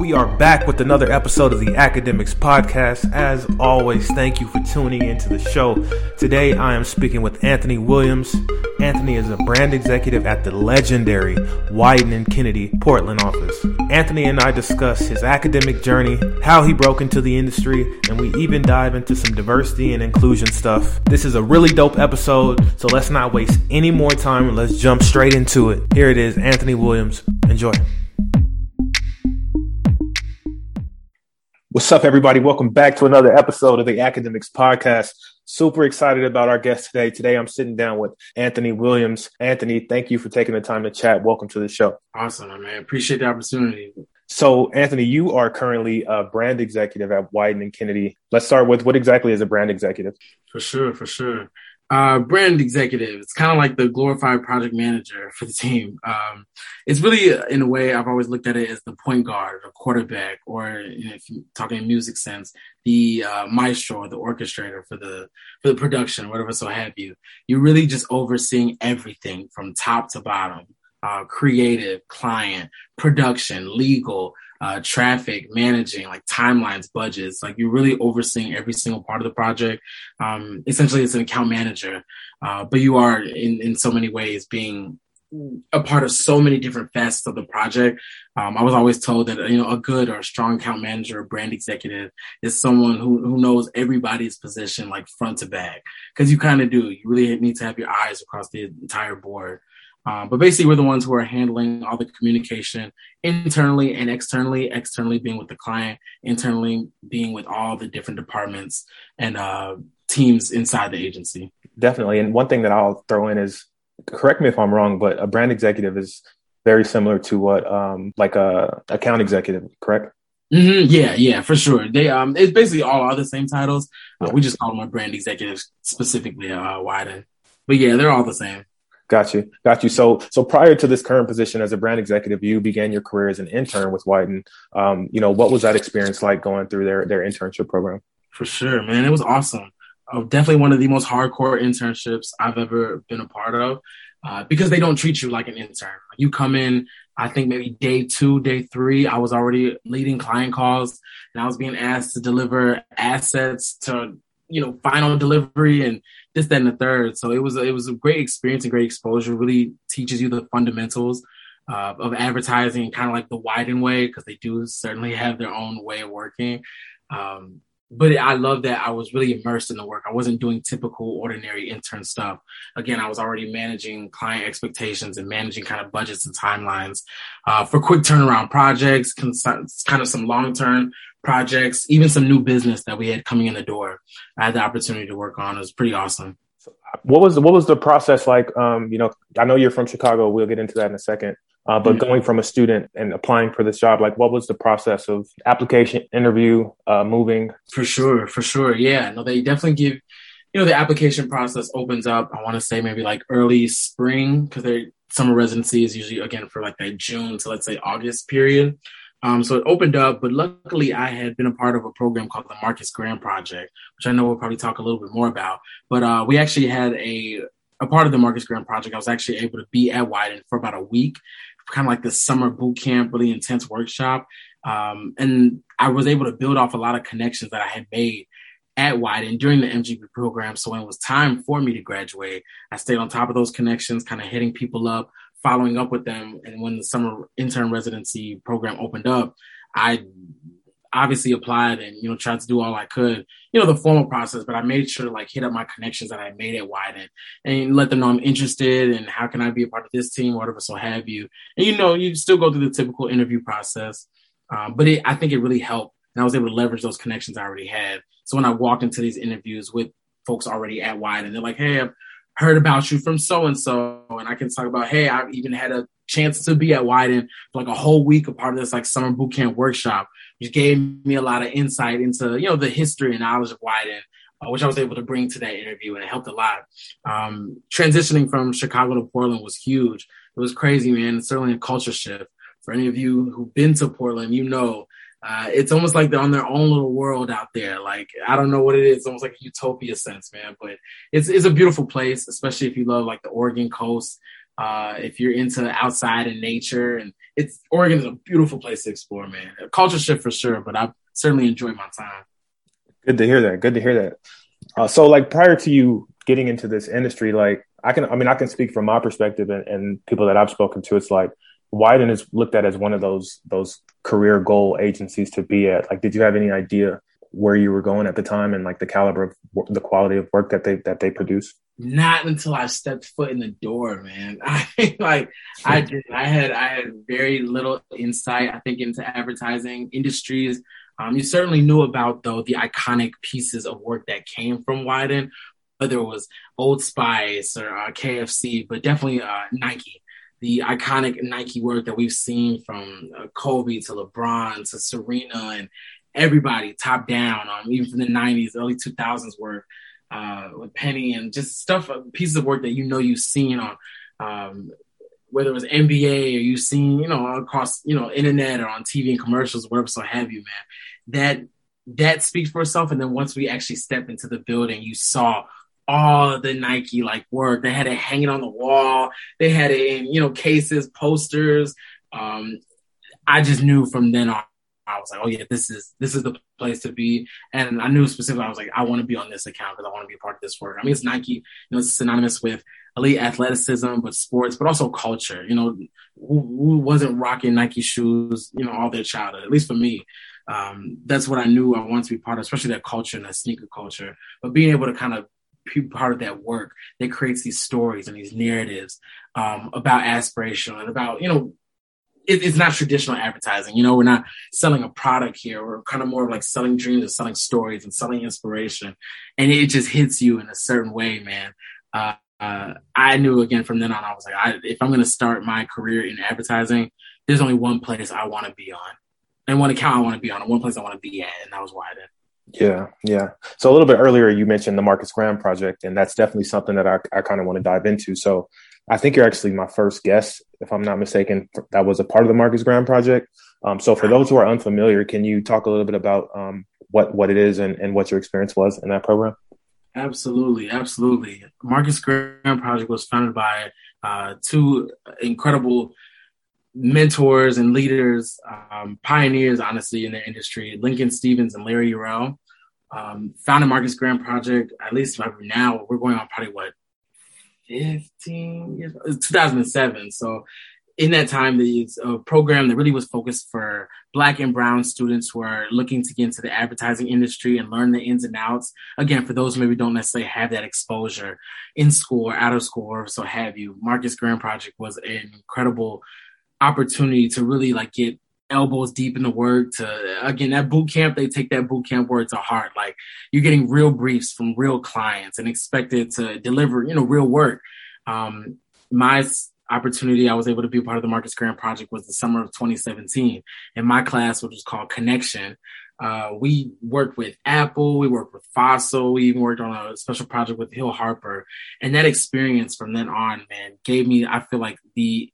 We are back with another episode of the Academics Podcast. As always, thank you for tuning into the show. Today, I am speaking with Anthony Williams. Anthony is a brand executive at the legendary Wieden and Kennedy Portland office. Anthony and I discuss his academic journey, how he broke into the industry, and we even dive into some diversity and inclusion stuff. This is a really dope episode, so let's not waste any more time and let's jump straight into it. Here it is, Anthony Williams. Enjoy. What's up, everybody? Welcome back to another episode of the Academics Podcast. Super excited about our guest today. Today, I'm sitting down with Anthony Williams. Anthony, thank you for taking the time to chat. Welcome to the show. Awesome, man. Appreciate the opportunity. So, Anthony, you are currently a brand executive at Wieden and Kennedy. Let's start with what exactly is a brand executive? For sure, for sure uh, brand executive. It's kind of like the glorified project manager for the team. Um, it's really, uh, in a way, I've always looked at it as the point guard or quarterback, or you know, if you're talking in music sense, the uh, maestro or the orchestrator for the for the production, whatever so have you. You're really just overseeing everything from top to bottom. Uh, creative, client, production, legal, uh, traffic, managing like timelines, budgets. Like you're really overseeing every single part of the project. Um, essentially, it's an account manager, uh, but you are in in so many ways being a part of so many different facets of the project. Um, I was always told that you know a good or a strong account manager or brand executive is someone who who knows everybody's position like front to back because you kind of do. You really need to have your eyes across the entire board. Um, but basically, we're the ones who are handling all the communication internally and externally. Externally being with the client, internally being with all the different departments and uh, teams inside the agency. Definitely. And one thing that I'll throw in is, correct me if I'm wrong, but a brand executive is very similar to what um, like a account executive, correct? Mm-hmm. Yeah, yeah, for sure. They um, it's basically all are the same titles. Uh, we just call them a brand executive specifically, uh, Wieden. But yeah, they're all the same. Got you. Got you. So, so prior to this current position as a brand executive, you began your career as an intern with Wieden. Um, you know, what was that experience like going through their, their internship program? For sure, man. It was awesome. Uh, definitely one of the most hardcore internships I've ever been a part of uh, because they don't treat you like an intern. You come in, I think maybe day two, day three, I was already leading client calls and I was being asked to deliver assets to, you know, final delivery and this, that, and the third. So it was it was a great experience and great exposure. Really teaches you the fundamentals uh, of advertising, kind of like the Wieden way, because they do certainly have their own way of working. Um, but I love that I was really immersed in the work. I wasn't doing typical, ordinary intern stuff. Again, I was already managing client expectations and managing kind of budgets and timelines uh, for quick turnaround projects, kind of some long term projects, even some new business that we had coming in the door. I had the opportunity to work on. It was pretty awesome. What was what was the process like? Um, you know, I know you're from Chicago. We'll get into that in a second. Uh, but mm-hmm. going from a student and applying for this job, like what was the process of application, interview, uh, moving? For sure, for sure. Yeah, no, they definitely give. You know, the application process opens up. I want to say maybe like early spring because their summer residency is usually again for like that June to let's say August period. Um, so it opened up, but luckily I had been a part of a program called the Marcus Graham Project, which I know we'll probably talk a little bit more about. But uh, we actually had a a part of the Marcus Graham Project. I was actually able to be at Wieden for about a week, kind of like the summer boot camp, really intense workshop. Um, and I was able to build off a lot of connections that I had made at Wieden during the MGP program. So when it was time for me to graduate, I stayed on top of those connections, kind of hitting people up, following up with them. And when the summer intern residency program opened up, I obviously applied and, you know, tried to do all I could, you know, the formal process, but I made sure to like hit up my connections that I made at Wieden and let them know I'm interested and how can I be a part of this team, whatever, so have you. And, you know, you still go through the typical interview process. Um, but it, I think it really helped. And I was able to leverage those connections I already had. So when I walked into these interviews with folks already at Wieden, they're like, Hey, I've heard about you from so and so, and I can talk about, hey, I've even had a chance to be at Wieden for like a whole week, a part of this like summer boot camp workshop, which gave me a lot of insight into you know the history and knowledge of Wieden. Uh, which I was able to bring to that interview, and it helped a lot. Um, transitioning from Chicago to Portland was huge. It was crazy, man. It's certainly a culture shift. For any of you who've been to Portland, you know uh, it's almost like they're on their own little world out there. Like I don't know what it is. It's almost like a utopia sense, man. But it's it's a beautiful place, especially if you love like the Oregon coast. Uh, if you're into the outside and nature, and it's Oregon is a beautiful place to explore, man. A culture shift for sure, but I've certainly enjoyed my time. Good to hear that. Good to hear that. Uh, so, like prior to you getting into this industry, like I can, I mean, I can speak from my perspective and, and people that I've spoken to. It's like Wieden is looked at as one of those those career goal agencies to be at. Like, did you have any idea where you were going at the time and like the caliber of the quality of work that they that they produce? Not until I stepped foot in the door, man. I like I did. I had I had very little insight. I think into advertising industries. Um, you certainly knew about though the iconic pieces of work that came from Wieden, whether it was Old Spice or uh, KFC, but definitely uh, Nike the iconic Nike work that we've seen from uh, Kobe to LeBron to Serena and everybody top down, um, even from the 90s, early 2000s work uh, with Penny and just stuff, uh, pieces of work that you know you've seen on, um, whether it was NBA or you've seen, you know, across, you know, internet or on TV and commercials, whatever so have you, man. That that speaks for itself. And then once we actually stepped into the building, you saw all the Nike like work. They had it hanging on the wall. They had it in, you know, cases, posters. Um, I just knew from then on, I was like, oh yeah, this is this is the place to be. And I knew specifically, I was like, I want to be on this account because I want to be part of this work. I mean, it's Nike, you know, it's synonymous with elite athleticism, but sports, but also culture. You know, who, who wasn't rocking Nike shoes, you know, all their childhood, at least for me. Um, that's what I knew I wanted to be part of, especially that culture and that sneaker culture. But being able to kind of be part of that work that creates these stories and these narratives um, about aspiration and about you know it, it's not traditional advertising you know we're not selling a product here we're kind of more of like selling dreams and selling stories and selling inspiration and it just hits you in a certain way man uh, uh, I knew again from then on I was like I, if I'm going to start my career in advertising there's only one place I want to be on and one account I want to be on and one place I want to be at and that was why I did. yeah, yeah. So a little bit earlier, you mentioned the Marcus Graham project, and that's definitely something that I, I kind of want to dive into. So I think you're actually my first guest, if I'm not mistaken, that was a part of the Marcus Graham project. Um, so for those who are unfamiliar, can you talk a little bit about um, what what it is and, and what your experience was in that program? Absolutely, absolutely. Marcus Graham project was founded by uh, two incredible mentors and leaders, um, pioneers, honestly, in the industry, Lincoln Stephens and Larry Yarrell. Um, founded Marcus Graham Project, at least now, we're going on probably what, 15 years, 2007. So in that time, it's a program that really was focused for Black and Brown students who are looking to get into the advertising industry and learn the ins and outs. Again, for those who maybe don't necessarily have that exposure in school or out of school or so have you, Marcus Graham Project was an incredible opportunity to really like get elbows deep in the work to again that boot camp they take that boot camp word to heart like you're getting real briefs from real clients and expected to deliver you know real work um my opportunity i was able to be part of the marcus graham project was the summer of 2017 in my class which was called connection uh, we worked with Apple, we worked with Fossil, we even worked on a special project with Hill Harper. And that experience from then on, man, gave me, I feel like the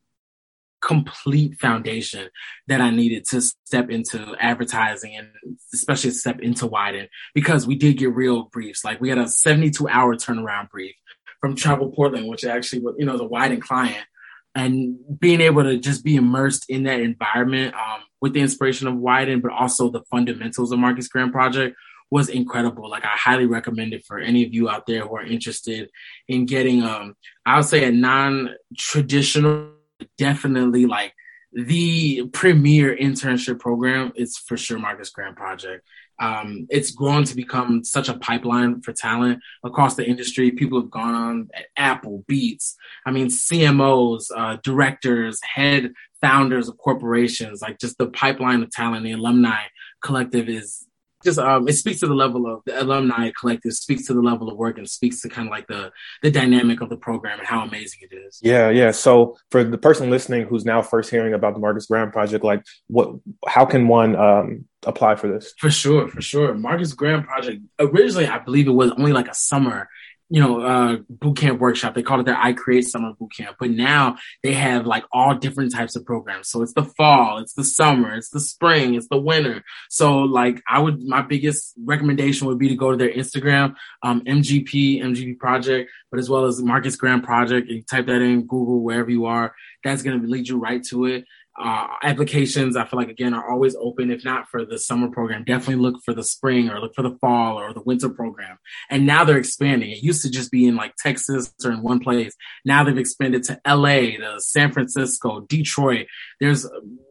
complete foundation that I needed to step into advertising and especially step into Wieden because we did get real briefs. Like we had a 72 hour turnaround brief from Travel Portland, which actually was, you know, the Wieden client. And being able to just be immersed in that environment um, with the inspiration of Wieden, but also the fundamentals of Marcus Graham Project was incredible. Like I highly recommend it for any of you out there who are interested in getting, um, I would say a non-traditional definitely like the premier internship program is for sure Marcus Graham Project. Um, it's grown to become such a pipeline for talent across the industry. People have gone on at Apple, Beats. I mean, CMOs, uh, directors, head founders of corporations. Like just the pipeline of talent, the alumni collective is just um, it speaks to the level of the alumni collective speaks to the level of work and speaks to kind of like the the dynamic of the program and how amazing it is. Yeah yeah. So for the person listening who's now first hearing about the marcus graham project like what how can one um, apply for this? For sure for sure. Marcus graham project originally i believe it was only like a summer you know, uh, boot camp workshop. They called it their I Create Summer Boot Camp. But now they have like all different types of programs. So it's the fall, it's the summer, it's the spring, it's the winter. So like I would, my biggest recommendation would be to go to their Instagram, um, MGP, MGP Project, but as well as Marcus Graham Project. You type that in Google, wherever you are. That's going to lead you right to it uh, applications, I feel like again are always open. If not for the summer program, definitely look for the spring or look for the fall or the winter program. And now they're expanding. It used to just be in like Texas or in one place. Now they've expanded to LA, to San Francisco, Detroit. There's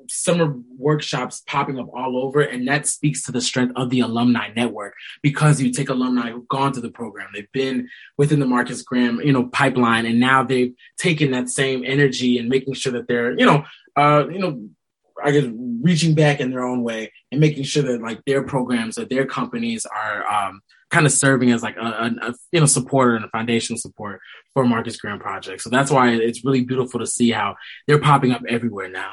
summer workshops popping up all over, and that speaks to the strength of the alumni network because you take alumni who've gone to the program, they've been within the Marcus Graham, you know, pipeline, and now they've taken that same energy and making sure that they're, you know, uh, you know, I guess reaching back in their own way and making sure that like their programs or their companies are um, kind of serving as like a, a, a, you know supporter and a foundational support for Marcus Graham Project. So that's why it's really beautiful to see how they're popping up everywhere now.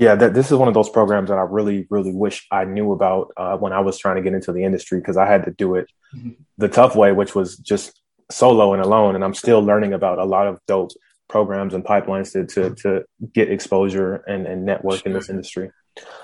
Yeah, that, this is one of those programs that I really, really wish I knew about uh, when I was trying to get into the industry because I had to do it mm-hmm. the tough way, which was just solo and alone. And I'm still learning about a lot of dope programs and pipelines to to, to get exposure and, and network sure. in this industry.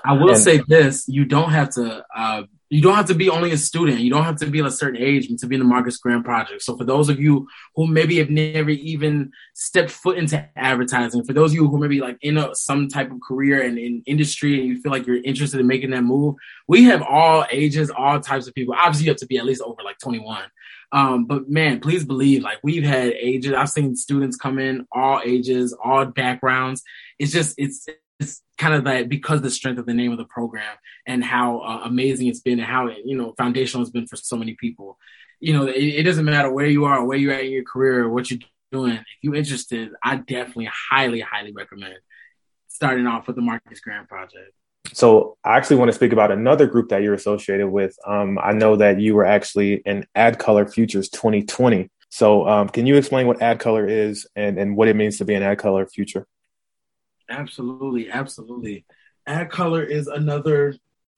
I will and, say this: you don't have to. Uh, you don't have to be only a student. You don't have to be a certain age to be in the Marcus Graham Project. So for those of you who maybe have never even stepped foot into advertising, for those of you who maybe like in a, some type of career and in industry and you feel like you're interested in making that move, we have all ages, all types of people. Obviously, you have to be at least over like 21. Um, but man, please believe, like we've had ages. I've seen students come in all ages, all backgrounds. It's just it's it's kind of that because the strength of the name of the program and how uh, amazing it's been and how you know foundational has been for so many people. You know, it, it doesn't matter where you are, where you're at in your career, or what you're doing. If you're interested, I definitely highly, highly recommend starting off with the Marcus Graham Project. So I actually want to speak about another group that you're associated with. Um, I know that you were actually in ad color Futures 2020. So um, can you explain what ad color is and, and what it means to be an ad color Future? Absolutely, absolutely. Ad Color is another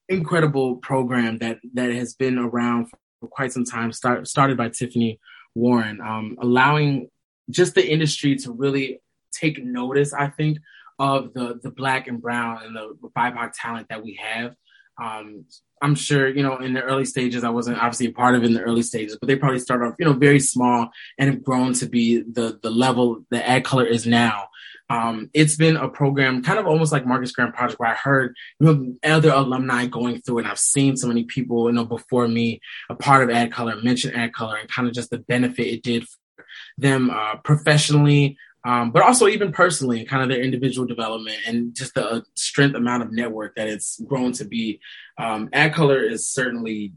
incredible program that that has been around for quite some time. Start, started by Tiffany Warren, um, allowing just the industry to really take notice. I think of the the black and brown and the BIPOC talent that we have. Um, I'm sure, you know, in the early stages, I wasn't obviously a part of in the early stages, but they probably started off, you know, very small and have grown to be the the level the AdColor is now. Um, it's been a program kind of almost like Marcus Graham Project where I heard you know other alumni going through and I've seen so many people, you know, before me, a part of Ad Color mention Ad Color and kind of just the benefit it did for them uh, professionally, um, but also even personally, and kind of their individual development and just the strength amount of network that it's grown to be. Um, AdColor is certainly,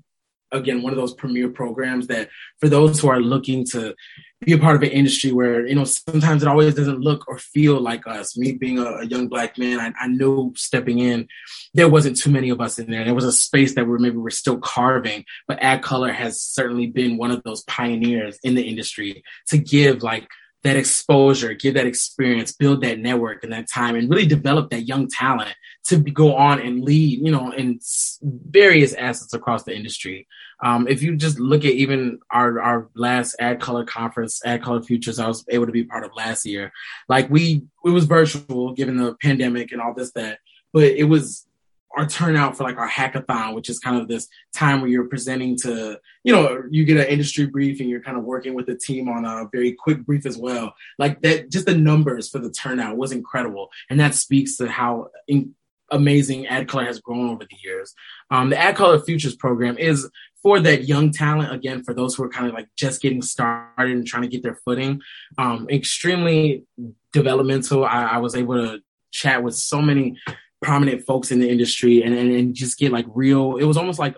again, one of those premier programs that for those who are looking to be a part of an industry where, you know, sometimes it always doesn't look or feel like us. Me being a, a young black man, I, I, knew stepping in, there wasn't too many of us in there. There was a space that we're maybe we're still carving, but ad color has certainly been one of those pioneers in the industry to give like that exposure, give that experience, build that network in that time, and really develop that young talent to go on and lead, you know, in various assets across the industry. Um, if you just look at even our our last ad color conference, ad color Futures, I was able to be part of last year. Like we, it was virtual given the pandemic and all this that, but it was our turnout for like our hackathon, which is kind of this time where you're presenting to, you know, you get an industry brief and you're kind of working with the team on a very quick brief as well. Like that, just the numbers for the turnout was incredible. And that speaks to how in- amazing AdColor has grown over the years. Um, the AdColor Futures program is for that young talent, again, for those who are kind of like just getting started and trying to get their footing. Um, extremely developmental. I, I was able to chat with so many prominent folks in the industry and, and, and just get like real, it was almost like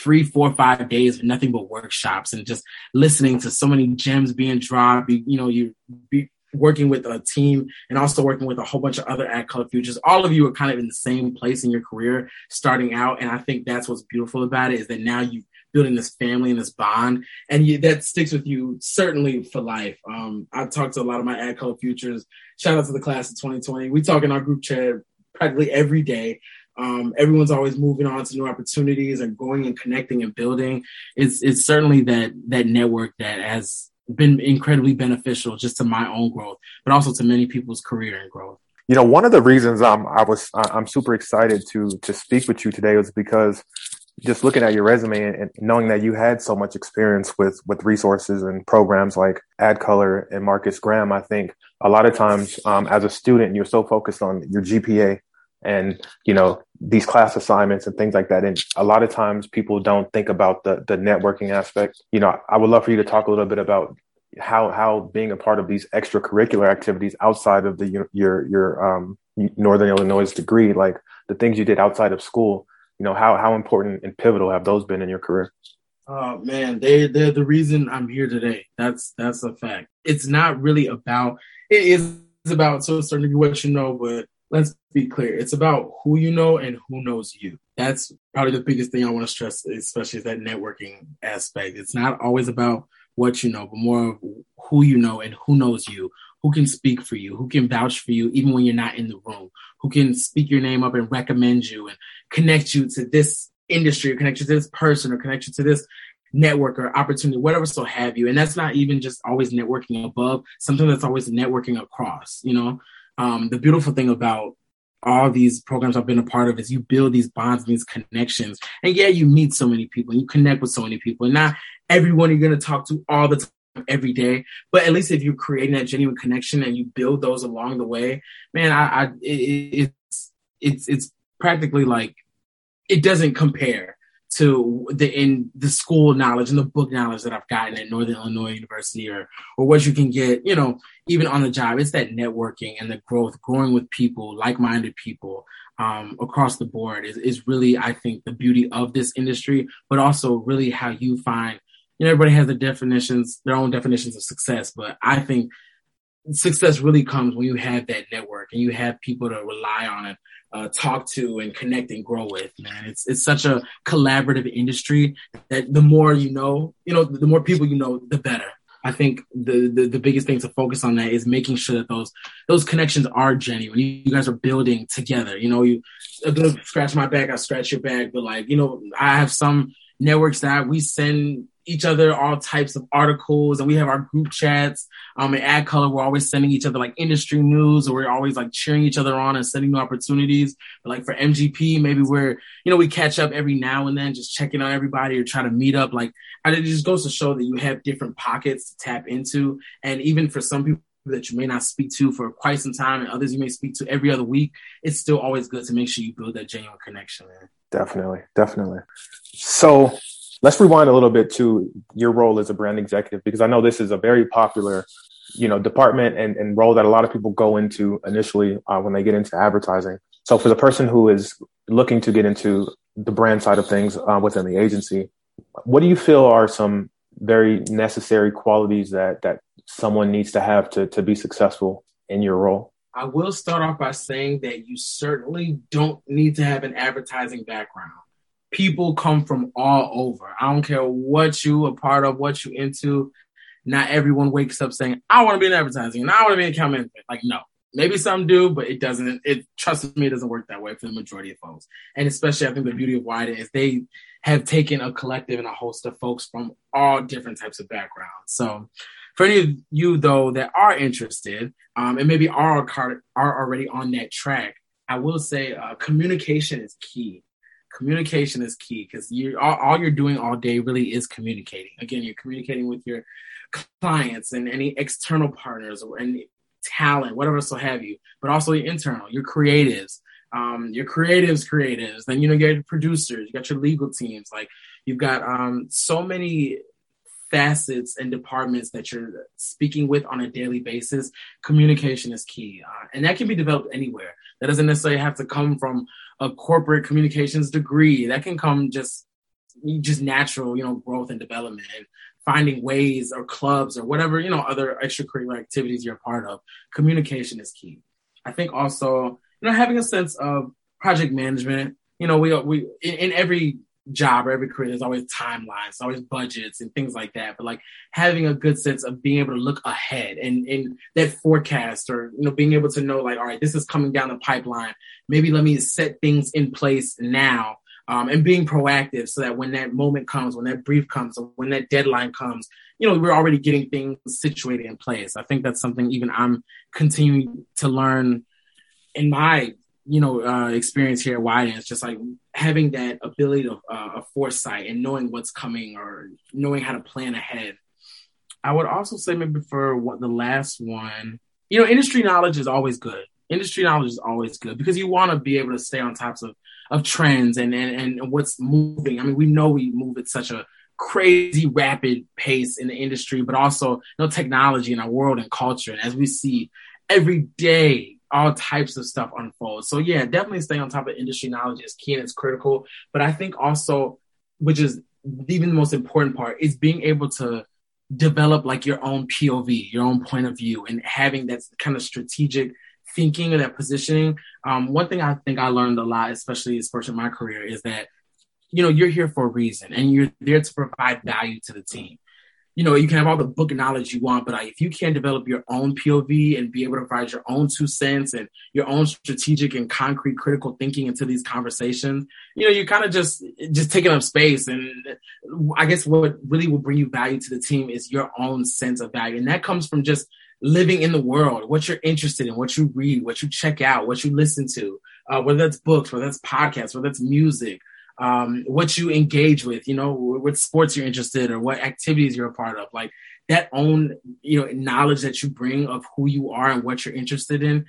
three, four, five days of nothing but workshops and just listening to so many gems being dropped. You, you know, you be working with a team and also working with a whole bunch of other AdColor futures. All of you are kind of in the same place in your career starting out. And I think that's what's beautiful about it is that now you building this family and this bond and you, that sticks with you certainly for life. Um, I've talked to a lot of my AdColor futures. Shout out to the class of 2020. We talk in our group chat practically every day. Um, everyone's always moving on to new opportunities and going and connecting and building. It's it's certainly that that network that has been incredibly beneficial just to my own growth, but also to many people's career and growth. You know, one of the reasons I'm I was I'm super excited to to speak with you today was because just looking at your resume and knowing that you had so much experience with with resources and programs like AdColor and Marcus Graham, I think a lot of times um, as a student you're so focused on your GPA and you know these class assignments and things like that and a lot of times people don't think about the the networking aspect you know i would love for you to talk a little bit about how how being a part of these extracurricular activities outside of the your your um, northern illinois degree like the things you did outside of school you know how how important and pivotal have those been in your career Oh man, they they're the reason I'm here today. That's that's a fact. It's not really about it is about certain degree what you know, but let's be clear. It's about who you know and who knows you. That's probably the biggest thing I want to stress, especially that networking aspect. It's not always about what you know, but more of who you know and who knows you, who can speak for you, who can vouch for you even when you're not in the room, who can speak your name up and recommend you and connect you to this industry or connect you to this person or connect you to this network or opportunity, whatever so have you. And that's not even just always networking above, something that's always networking across, you know? um, the beautiful thing about all these programs I've been a part of is you build these bonds and these connections. And yeah, you meet so many people and you connect with so many people. And not everyone you're going to talk to all the time, every day. But at least if you're creating that genuine connection and you build those along the way, man, I, I it, it's it's it's practically like it doesn't compare to the in the school knowledge and the book knowledge that I've gotten at Northern Illinois University or or what you can get, you know, even on the job. It's that networking and the growth, growing with people, like-minded people um, across the board is is really, I think, the beauty of this industry, but also really how you find. You know, everybody has their definitions, their own definitions of success, but I think success really comes when you have that network and you have people to rely on and uh, talk to and connect and grow with. Man, it's it's such a collaborative industry that the more you know, you know, the more people you know, the better. I think the, the, the biggest thing to focus on that is making sure that those those connections are genuine. You, you guys are building together. You know, you scratch my back, I scratch your back, but like you know, I have some networks that we send each other all types of articles and we have our group chats. Um, ad color, we're always sending each other like industry news or we're always like cheering each other on and sending new opportunities. But like for MGP, maybe we're, you know, we catch up every now and then, just checking on everybody or trying to meet up. Like, it just goes to show that you have different pockets to tap into. And even for some people, that you may not speak to for quite some time and others you may speak to every other week, it's still always good to make sure you build that genuine connection, man. Definitely, definitely. So let's rewind a little bit to your role as a brand executive because I know this is a very popular, you know, department and, and role that a lot of people go into initially uh, when they get into advertising. So for the person who is looking to get into the brand side of things uh, within the agency, what do you feel are some very necessary qualities that that someone needs to have to to be successful in your role? I will start off by saying that you certainly don't need to have an advertising background people come from all over. I don't care what you a part of, what you into. Not everyone wakes up saying, I want to be in advertising and I want to be in account. Like, no. Maybe some do, but it doesn't. It trust me, it doesn't work that way for the majority of folks. And especially, I think the beauty of Wieden is they have taken a collective and a host of folks from all different types of backgrounds. So, for any of you though that are interested um, and maybe are are already on that track, I will say uh, communication is key communication is key because you all, all, you're doing all day really is communicating. Again, you're communicating with your clients and any external partners or any talent, whatever so have you, but also your internal, your creatives, um, your creatives, creatives. Then you know you got your producers, you got your legal teams. Like you've got um, so many facets and departments that you're speaking with on a daily basis. Communication is key, uh, and that can be developed anywhere. That doesn't necessarily have to come from a corporate communications degree. That can come just just natural, you know, growth and development and finding ways or clubs or whatever, you know, other extracurricular activities you're a part of. Communication is key. I think also, you know, having a sense of project management. You know, we we in, in every job or every career, there's always timelines, always budgets and things like that. But like having a good sense of being able to look ahead and, and that forecast or, you know, being able to know like, all right, this is coming down the pipeline. Maybe let me set things in place now. Um, and being proactive so that when that moment comes, when that brief comes, or when that deadline comes, you know, we're already getting things situated in place. I think that's something even I'm continuing to learn in my you know uh, experience here at Wieden is just like having that ability of, uh, foresight and knowing what's coming or knowing how to plan ahead. I would also say maybe for what the last one, you know, industry knowledge is always good. Industry knowledge is always good because you want to be able to stay on tops of of trends and, and and what's moving. I mean, we know we move at such a crazy rapid pace in the industry, but also you know technology in our world and culture. And as we see every day, all types of stuff unfold. So yeah, definitely staying on top of industry knowledge is key and it's critical. But I think also, which is even the most important part, is being able to develop like your own POV, your own point of view, and having that kind of strategic thinking and that positioning. Um, one thing I think I learned a lot, especially as especially in my career, is that you know you're here for a reason and you're there to provide value to the team you know, you can have all the book knowledge you want, but uh, if you can't develop your own POV and be able to provide your own two cents and your own strategic and concrete critical thinking into these conversations, you know, you're kind of just just taking up space. And I guess what really will bring you value to the team is your own sense of value, and that comes from just living in the world, what you're interested in, what you read, what you check out, what you listen to, uh, whether that's books, whether that's podcasts, whether that's music, um, what you engage with, you know, what sports you're interested or what activities you're a part of. Like that own, you know, knowledge that you bring of who you are and what you're interested in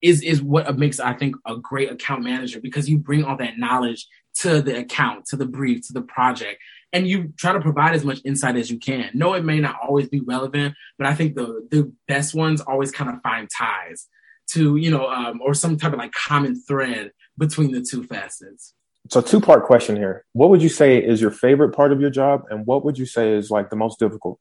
is is what makes I think a great account manager because you bring all that knowledge to the account, to the brief, to the project, and you try to provide as much insight as you can. No, it may not always be relevant, but I think the the best ones always kind of find ties to you know um, or some type of like common thread between the two facets so two part question here. What would you say is your favorite part of your job, and what would you say is like the most difficult?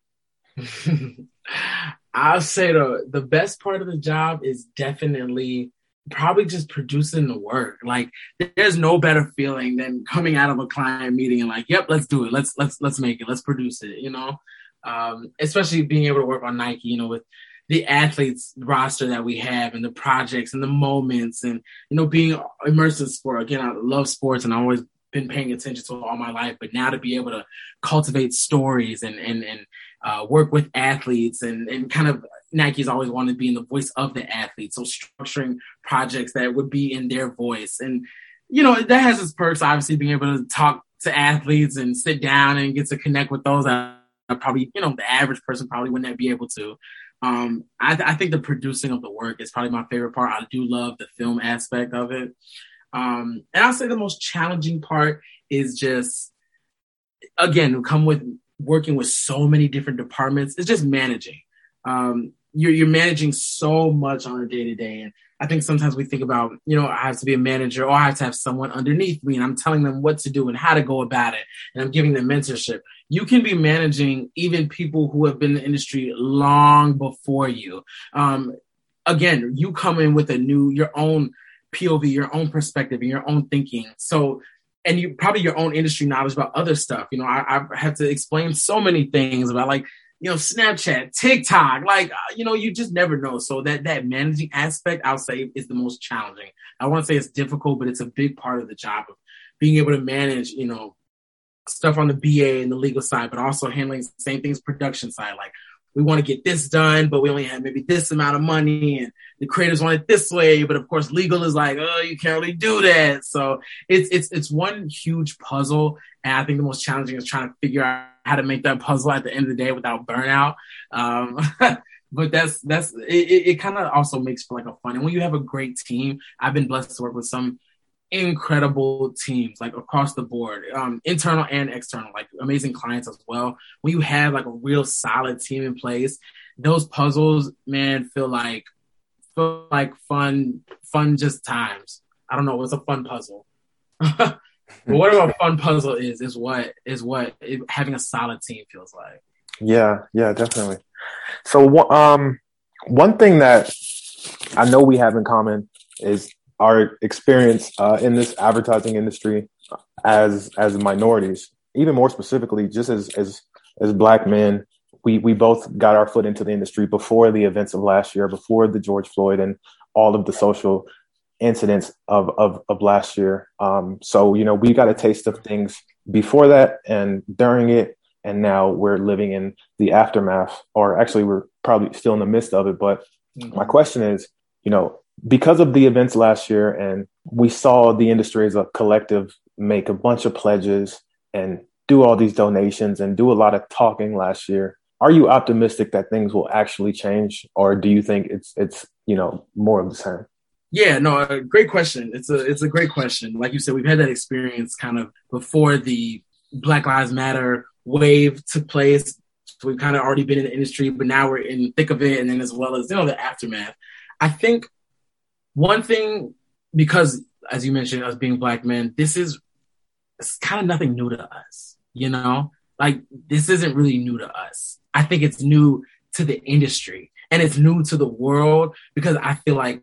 I'll say the the best part of the job is definitely probably just producing the work. Like there's no better feeling than coming out of a client meeting and like, yep, let's do it. Let's let's let's make it. Let's produce it. You know, um, especially being able to work on Nike. You know, with the athletes roster that we have and the projects and the moments and you know being immersed in sport. Again i love sports and I've always been paying attention to all my life but now to be able to cultivate stories and and and uh, work with athletes and and kind of Nike's always wanted to be in the voice of the athlete. So structuring projects that would be in their voice and you know that has its perks obviously being able to talk to athletes and sit down and get to connect with those that probably you know the average person probably wouldn't be able to um, I, I, think the producing of the work is probably my favorite part. I do love the film aspect of it. Um, and I'll say the most challenging part is just, again, come with working with so many different departments. It's just managing. Um, you're, you're managing so much on a day to day. And I think sometimes we think about, you know, I have to be a manager or I have to have someone underneath me and I'm telling them what to do and how to go about it. And I'm giving them mentorship. You can be managing even people who have been in the industry long before you. Um, again, you come in with a new, your own POV, your own perspective and your own thinking. So, and you probably your own industry knowledge about other stuff. You know, I, I've had to explain so many things about like you know, Snapchat, TikTok, like, uh, you know, you just never know. So that, that managing aspect, I'll say is the most challenging. I want to say it's difficult, but it's a big part of the job of being able to manage, you know, stuff on the BA and the legal side, but also handling the same things production side. Like we want to get this done, but we only have maybe this amount of money and the creators want it this way. But of course, legal is like, oh, you can't really do that. So it's, it's, it's one huge puzzle. And I think the most challenging is trying to figure out how to make that puzzle at the end of the day without burnout. Um, but that's, that's, it, it kind of also makes for like a fun. And when you have a great team, I've been blessed to work with some incredible teams like across the board um, internal and external like amazing clients as well. When you have like a real solid team in place those puzzles man feel like feel like fun fun just times. I don't know it's a fun puzzle. But whatever a fun puzzle is is what is what it, having a solid team feels like. Yeah yeah definitely. So um one thing that i know we have in common is our experience uh, in this advertising industry. as as minorities, even more specifically, just as as as black men, we we both got our foot into the industry before the events of last year, before the George Floyd and all of the social incidents of of, of last year. Um, so you know, we got a taste of things before that and during it, and now we're living in the aftermath, or actually, we're probably still in the midst of it. But mm-hmm. my question is, you know, because of the events last year, and we saw the industry as a collective make a bunch of pledges and do all these donations and do a lot of talking last year. Are you optimistic that things will actually change, or do you think it's it's you know more of the same? Yeah, no, uh, great question. It's a it's a great question. Like you said, we've had that experience kind of before the Black Lives Matter wave took place. So we've kind of already been in the industry, but now we're in the thick of it, and then as well as you know the aftermath. I think one thing because as you mentioned, us being black men, this is it's kind of nothing new to us, you know? Like this isn't really new to us. I think it's new to the industry and it's new to the world because I feel like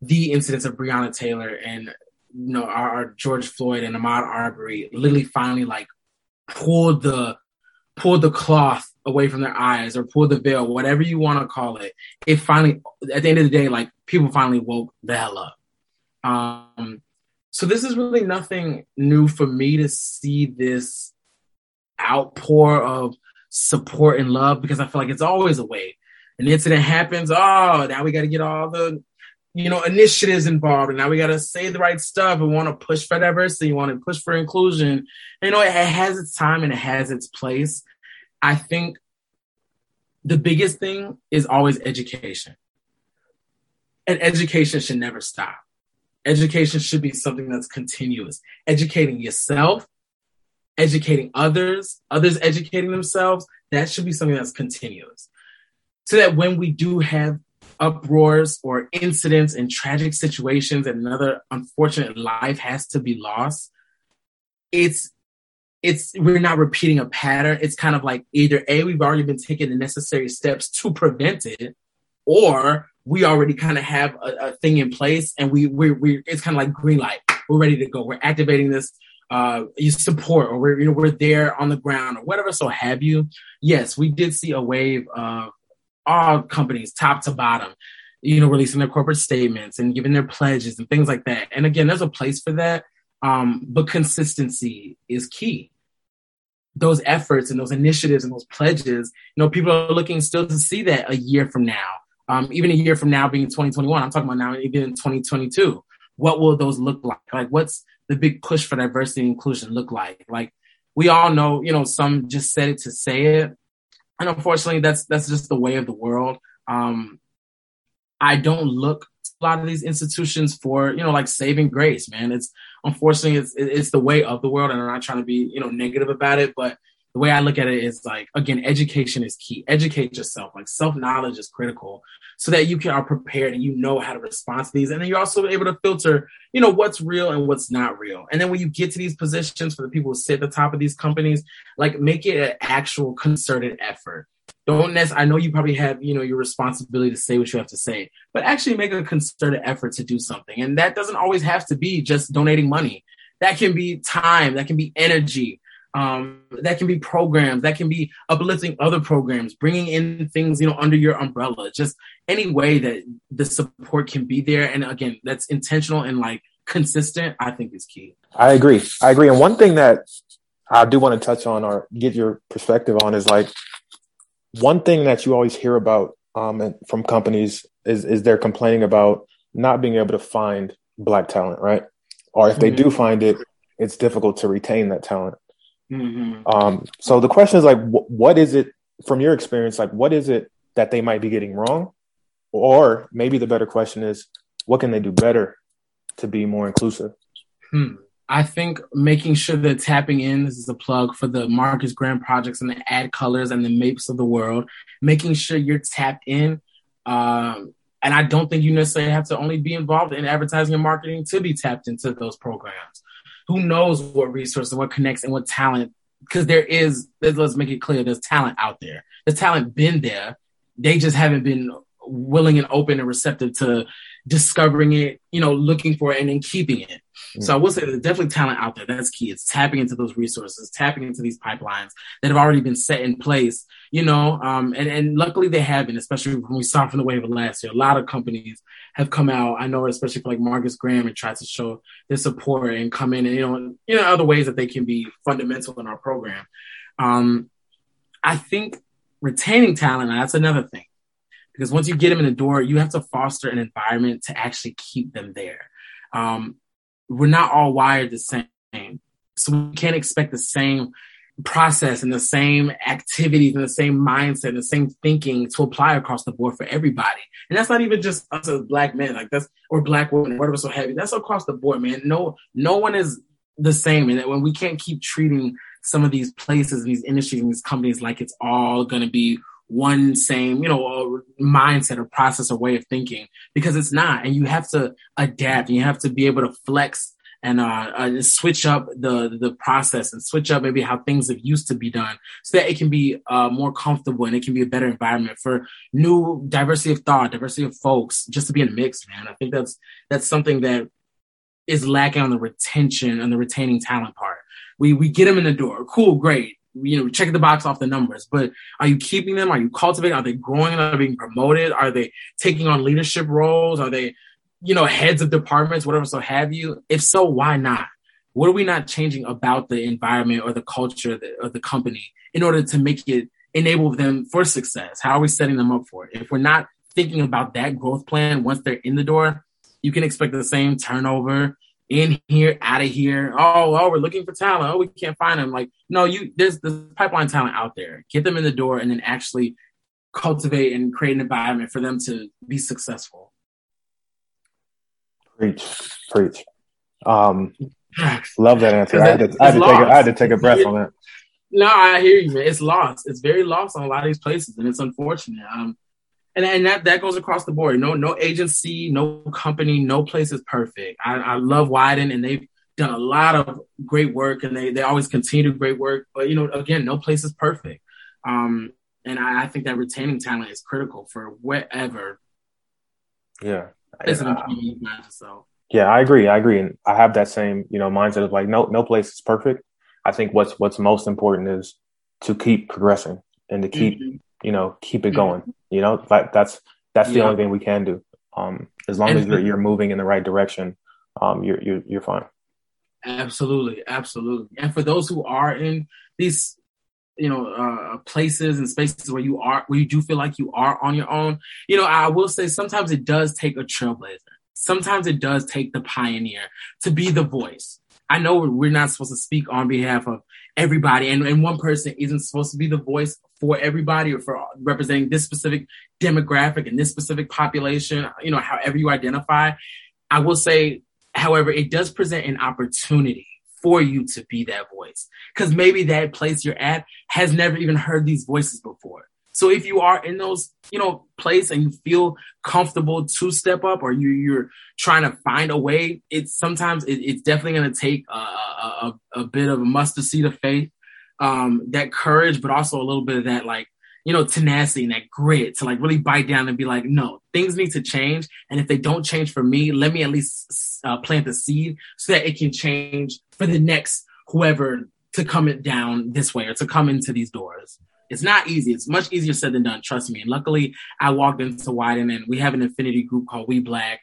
the incidents of Breonna Taylor and you know our, our George Floyd and Ahmaud Arbery literally finally like pulled the pulled the cloth away from their eyes or pull the veil, whatever you want to call it. It finally, at the end of the day, like people finally woke the hell up. Um, so this is really nothing new for me to see this outpour of support and love because I feel like it's always a way. An incident happens, oh, now we got to get all the you know initiatives involved, and now we got to say the right stuff. We want to push for diversity, want to push for inclusion. You know, it has its time and it has its place. I think the biggest thing is always education, and education should never stop Education should be something that's continuous. Educating yourself, educating others, others educating themselves, that should be something that's continuous. So that when we do have uproars or incidents and tragic situations and another unfortunate life has to be lost, it's it's we're not repeating a pattern. It's kind of like either A, we've already been taking the necessary steps to prevent it, or we already kind of have a, a, thing in place and we we we it's kind of like green light. We're ready to go. We're activating this uh you support or we're you know we're there on the ground or whatever so have you. Yes, we did see a wave of all companies top to bottom you know releasing their corporate statements and giving their pledges and things like that. And again, there's a place for that. Um but consistency is key those efforts and those initiatives and those pledges, you know, people are looking still to see that a year from now um, even a year from now being 2021, I'm talking about now even in 2022. What will those look like? Like, what's the big push for diversity and inclusion look like? Like, we all know, you know, some just said it to say it, and unfortunately, that's that's just the way of the world. Um, I don't look lot of these institutions for you know like saving grace, man. It's unfortunately it's it's the way of the world, and I'm not trying to be you know negative about it, but the way I look at it is like, again, education is key. Educate yourself. Like self knowledge is critical so that you can are prepared and you know how to respond to these. And then you're also able to filter, you know, what's real and what's not real. And then when you get to these positions for the people who sit at the top of these companies, like make it an actual concerted effort. Don't necessarily, I know you probably have, you know, your responsibility to say what you have to say, but actually make a concerted effort to do something. And that doesn't always have to be just donating money. That can be time, that can be energy, um, that can be programs, that can be uplifting other programs, bringing in things, you know, under your umbrella, just any way that the support can be there. And again, that's intentional and like consistent, I think is key. I agree. I agree. And one thing that I do want to touch on or get your perspective on is like one thing that you always hear about um, from companies is, is they're complaining about not being able to find black talent, right? Or if they mm-hmm. do find it, it's difficult to retain that talent. Mm-hmm. Um, so the question is like, wh- what is it from your experience? Like, what is it that they might be getting wrong? Or maybe the better question is, what can they do better to be more inclusive? Hmm. I think making sure that tapping in, this is a plug for the Marcus Graham projects and the ad colors and the MAIPs of the world, making sure you're tapped in. Um, and I don't think you necessarily have to only be involved in advertising and marketing to be tapped into those programs who knows what resources, what connects, and what talent. Because there is, let's make it clear, there's talent out there. The talent been there. They just haven't been willing and open and receptive to, discovering it, you know, looking for it and then keeping it. Mm-hmm. So I will say there's definitely talent out there. That's key. It's tapping into those resources, tapping into these pipelines that have already been set in place, you know, um, and, and luckily they have been, especially when we saw from the wave of last year. A lot of companies have come out. I know, especially for like Marcus Graham and tried to show their support and come in and, you know, you know, other ways that they can be fundamental in our program. Um, I think retaining talent, that's another thing. Because once you get them in the door, you have to foster an environment to actually keep them there. Um, we're not all wired the same. So we can't expect the same process and the same activities and the same mindset and the same thinking to apply across the board for everybody. And that's not even just us as black men, like that's or black women, whatever so heavy. That's across the board, man. No, no one is the same. And when we can't keep treating some of these places and these industries and these companies like it's all gonna be one same, you know, mindset or process or way of thinking because it's not. And you have to adapt and you have to be able to flex and uh, uh, switch up the the process and switch up maybe how things have used to be done so that it can be uh, more comfortable and it can be a better environment for new diversity of thought, diversity of folks, just to be in a mix, man. I think that's that's something that is lacking on the retention and the retaining talent part. We we get them in the door, cool, great you know, check the box off the numbers, but are you keeping them? Are you cultivating? Are they growing? Are they being promoted? Are they taking on leadership roles? Are they, you know, heads of departments, whatever so have you? If so, why not? What are we not changing about the environment or the culture of the, company in order to make it enable them for success? How are we setting them up for it? If we're not thinking about that growth plan once they're in the door, you can expect the same turnover in here, out of here. Oh, oh, we're looking for talent. Oh, we can't find them. Like, no, you there's the pipeline talent out there. Get them in the door and then actually cultivate and create an environment for them to be successful. Preach, preach. Um, love that answer. I had, to, I, had to take I had to take a breath on that. No, I hear you, man. It's lost. It's very lost on a lot of these places, and it's unfortunate. Um, and, and that, that goes across the board. No, no agency, no company, no place is perfect. I, I love Wieden, and they've done a lot of great work and they, they always continue to great work. But, you know, again, no place is perfect. Um, and I, I think that retaining talent is critical for whatever. Yeah. so. Yeah, I agree. I agree. And I have that same, you know, mindset of like, no, no place is perfect. I think what's, what's most important is to keep progressing and to keep, mm-hmm. You know, keep it going. You know, that, that's that's the yeah. only thing we can do. Um, as long and, as you're, you're moving in the right direction, um, you're you're you're fine. Absolutely, absolutely. And for those who are in these, you know, uh, places and spaces where you are, where you do feel like you are on your own, you know, I will say sometimes it does take a trailblazer. Sometimes it does take the pioneer to be the voice. I know we're not supposed to speak on behalf of everybody, and, and one person isn't supposed to be the voice for everybody or for representing this specific demographic and this specific population, you know, however you identify. I will say, however, it does present an opportunity for you to be that voice because maybe that place you're at has never even heard these voices before. So if you are in those, you know, place and you feel comfortable to step up or you, you're trying to find a way, it's sometimes it, it's definitely going to take a, a, a, bit of a mustard seed of faith, um, that courage, but also a little bit of that like, you know, tenacity and that grit to like really bite down and be like, no, things need to change. And if they don't change for me, let me at least uh, plant the seed so that it can change for the next whoever to come it down this way or to come into these doors. It's not easy. It's much easier said than done. Trust me. And luckily, I walked into Wieden, and we have an affinity group called We Black,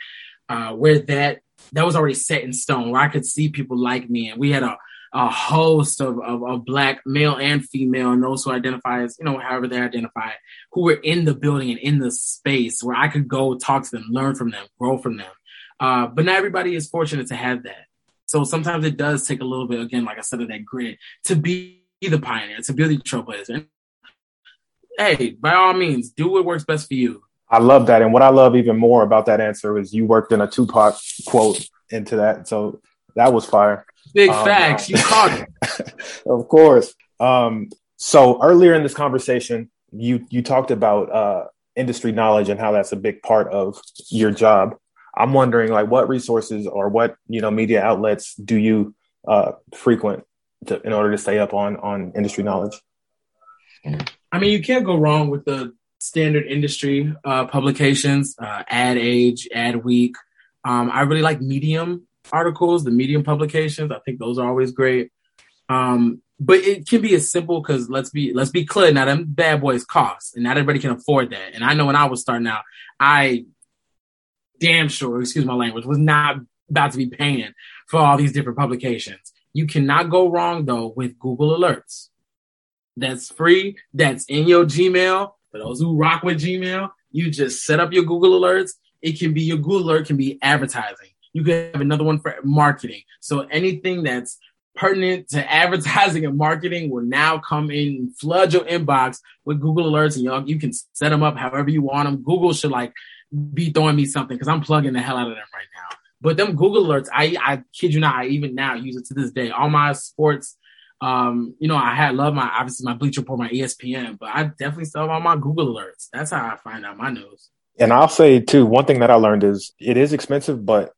uh, where that that was already set in stone, where I could see people like me, and we had a a host of, of, of, black male and female and those who identify as you know however they identify who were in the building and in the space where i could go talk to them learn from them grow from them uh, but not everybody is fortunate to have that so sometimes it does take a little bit again like i said of that grit to be the pioneer to be the trailblazer hey, by all means, do what works best for you. I love that. And what I love even more about that answer is you worked in a Tupac quote into that. So that was fire. Big um, facts. You caught it. of course. Um, so earlier in this conversation, you you talked about uh, industry knowledge and how that's a big part of your job. I'm wondering, like, what resources or what you know media outlets do you uh, frequent to, in order to stay up on on industry knowledge? I mean, you can't go wrong with the standard industry uh, publications, uh, Ad Age, Ad Week. Um, I really like Medium articles, the Medium publications. I think those are always great. Um, but it can be as simple because let's be let's be clear. Now them bad boys cost, and not everybody can afford that. And I know when I was starting out, I damn sure, excuse my language, was not about to be paying for all these different publications. You cannot go wrong though with Google Alerts. That's free. That's in your Gmail. For those who rock with Gmail, you just set up your Google Alerts. It can be your Google Alert can be advertising. You could have another one for marketing. So anything that's pertinent to advertising and marketing will now come in flood your inbox with Google alerts and y'all you can set them up however you want them. Google should like be throwing me something because I'm plugging the hell out of them right now. But them Google alerts, I I kid you not, I even now use it to this day. All my sports, um, you know, I had love my obviously my Bleacher Report, my ESPN, but I definitely still have all my Google alerts. That's how I find out my news. And I'll say too, one thing that I learned is it is expensive, but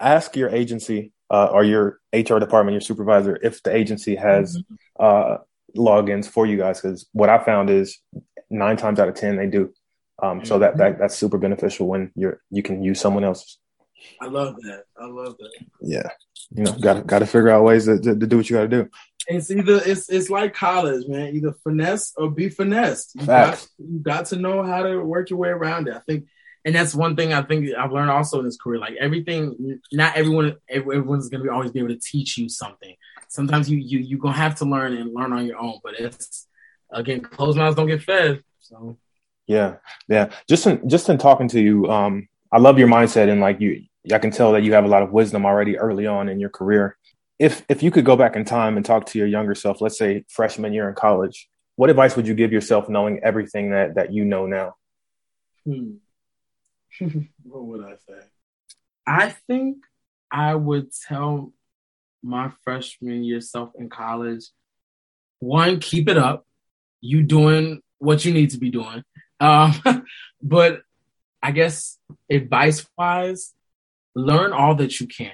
ask your agency uh, or your HR department, your supervisor, if the agency has mm-hmm. uh, logins for you guys. Because what I found is nine times out of ten they do. Um. So that, that that's super beneficial when you're you can use someone else's. I love that. I love that. Yeah, you know, got got to figure out ways to, to, to do what you got to do. It's either it's it's like college, man. Either finesse or be finessed. You got, you got to know how to work your way around it. I think and that's one thing I think I've learned also in this career. Like everything, not everyone, everyone's gonna be always be able to teach you something. Sometimes you you you gonna have to learn and learn on your own. But it's again, closed mouths don't get fed. So yeah, yeah. Just in just in talking to you, um, I love your mindset and like you. I can tell that you have a lot of wisdom already early on in your career. If if you could go back in time and talk to your younger self, let's say freshman year in college, what advice would you give yourself knowing everything that that you know now? Hmm. what would I say? I think I would tell my freshman year self in college one, keep it up. You doing what you need to be doing. Um, but I guess advice wise, learn all that you can.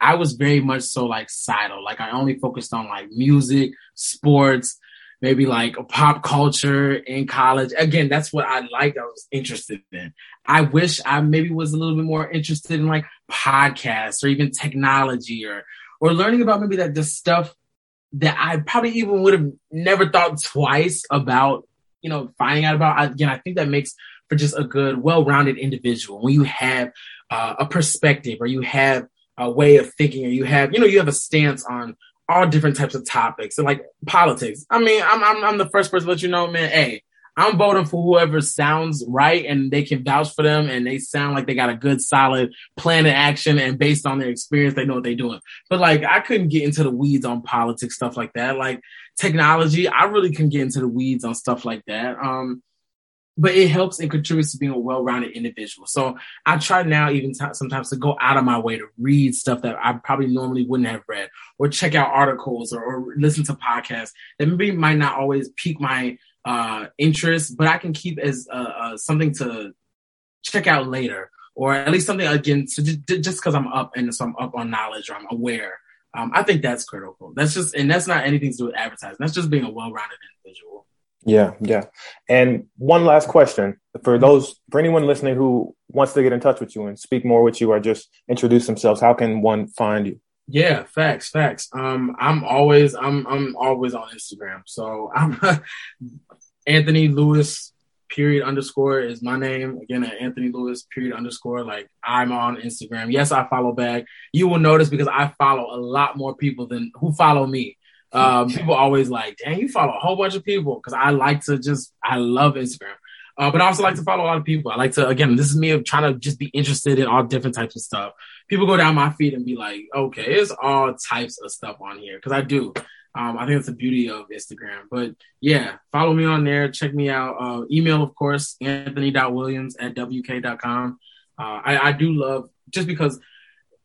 I was very much so like silo. Like I only focused on like music, sports, maybe like pop culture in college. Again, that's what I liked. I was interested in. I wish I maybe was a little bit more interested in like podcasts or even technology or or learning about maybe that the stuff that I probably even would have never thought twice about, you know, finding out about. Again, I think that makes for just a good, well-rounded individual when you have uh, a perspective or you have a way of thinking or you have, you know, you have a stance on all different types of topics and like politics. I mean, I'm, I'm, I'm the first person to let you know, man, hey, I'm voting for whoever sounds right and they can vouch for them and they sound like they got a good solid plan of action and based on their experience, they know what they're doing. But like, I couldn't get into the weeds on politics, stuff like that. Like technology, I really couldn't get into the weeds on stuff like that. Um, but it helps and contributes to being a well-rounded individual. So I try now even t- sometimes to go out of my way to read stuff that I probably normally wouldn't have read or check out articles or, or listen to podcasts that maybe might not always pique my uh, interest, but I can keep as uh, uh, something to check out later or at least something again so just because I'm up and so I'm up on knowledge or I'm aware. Um, I think that's critical. That's just, and that's not anything to do with advertising. That's just being a well-rounded individual. Yeah, yeah. And one last question for those for anyone listening who wants to get in touch with you and speak more with you or just introduce themselves, how can one find you? Yeah, facts, facts. Um, I'm always I'm I'm always on Instagram. So I'm Anthony Lewis period underscore is my name. Again, at Anthony Lewis period underscore. Like I'm on Instagram. Yes, I follow back. You will notice because I follow a lot more people than who follow me. Um, people always like, dang, you follow a whole bunch of people because I like to just, I love Instagram. Uh, but I also like to follow a lot of people. I like to, again, this is me of trying to just be interested in all different types of stuff. People go down my feed and be like, okay, it's all types of stuff on here because I do. Um, I think that's the beauty of Instagram. But yeah, follow me on there. Check me out. Uh, email, of course, anthony.williams at wk.com. Uh, I, I do love, just because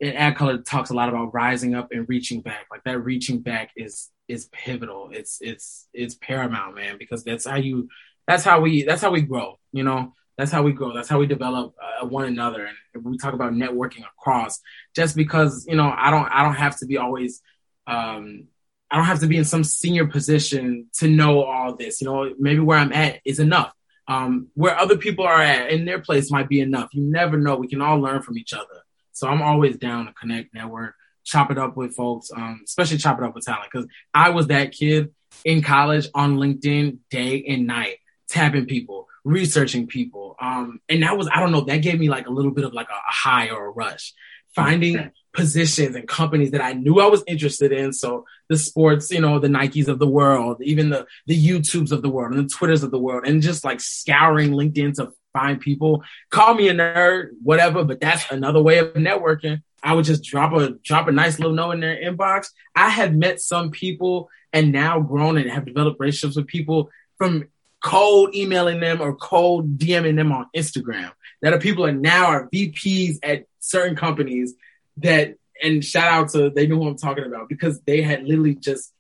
an ADCOLOR talks a lot about rising up and reaching back. Like that reaching back is is pivotal. It's it's it's paramount, man, because that's how you that's how we that's how we grow. You know, that's how we grow. That's how we develop uh, one another. And we talk about networking across, just because you know, I don't I don't have to be always. Um, I don't have to be in some senior position to know all this. You know, maybe where I'm at is enough. um, where other people are at in their place might be enough. You never know. We can all learn from each other. So I'm always down to connect, network, chop it up with folks, um, especially chop it up with talent. Because I was that kid in college on LinkedIn day and night, tapping people, researching people. Um, and that was, I don't know, that gave me like a little bit of like a, a high or a rush. Finding positions and companies that I knew I was interested in. So the sports, you know, the Nikes of the world, even the the YouTubes of the world and the Twitters of the world, and just like scouring LinkedIn to find people. Call me a nerd, whatever, but that's another way of networking. I would just drop a drop a nice little note in their inbox. I have met some people and now grown and have developed relationships with people from cold emailing them or cold DMing them on Instagram. That are people that now are VPs at certain companies that and shout out to they know who I'm talking about because they had literally just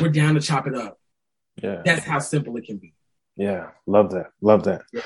were down to chop it up. Yeah. That's how simple it can be. Yeah. Love that. Love that. Yeah.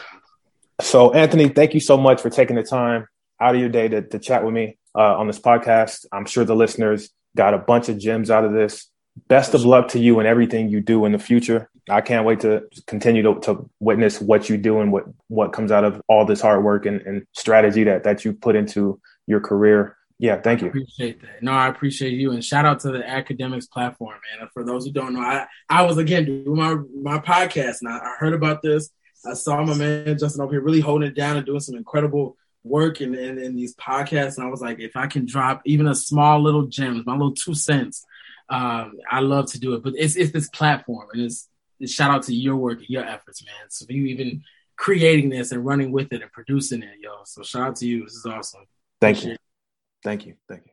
So Anthony, thank you so much for taking the time out of your day to, to chat with me uh, on this podcast. I'm sure the listeners got a bunch of gems out of this. Best of luck to you and everything you do in the future. I can't wait to continue to, to witness what you do and what, what comes out of all this hard work and, and strategy that, that you put into your career. Yeah, thank you. I appreciate that. No, I appreciate you, and shout out to the Adcademics platform, man. For those who don't know, I I was again doing my my podcast, and I, I heard about this. I saw my man Justin over here really holding it down and doing some incredible work in, in, in these podcasts, and I was like, if I can drop even a small little gem, my little two cents, um, I love to do it. But it's it's this platform, and it's, it's shout out to your work and your efforts, man. So you even creating this and running with it and producing it, yo. So shout out to you. This is awesome. Thank Appreciate you. Thank you. Thank you.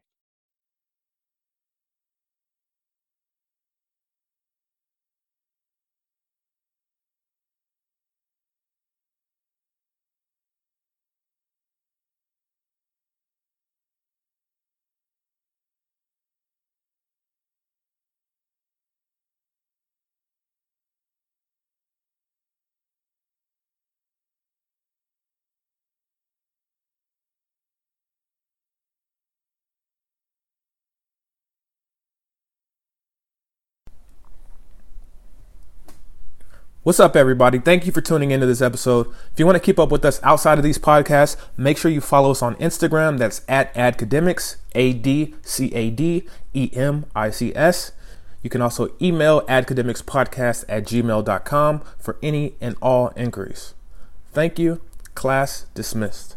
What's up, everybody? Thank you for tuning into this episode. If you want to keep up with us outside of these podcasts, make sure you follow us on Instagram. That's at Adcademics, A D C A D E M I C S. You can also email academicspodcast at gmail.com for any and all inquiries. Thank you. Class dismissed.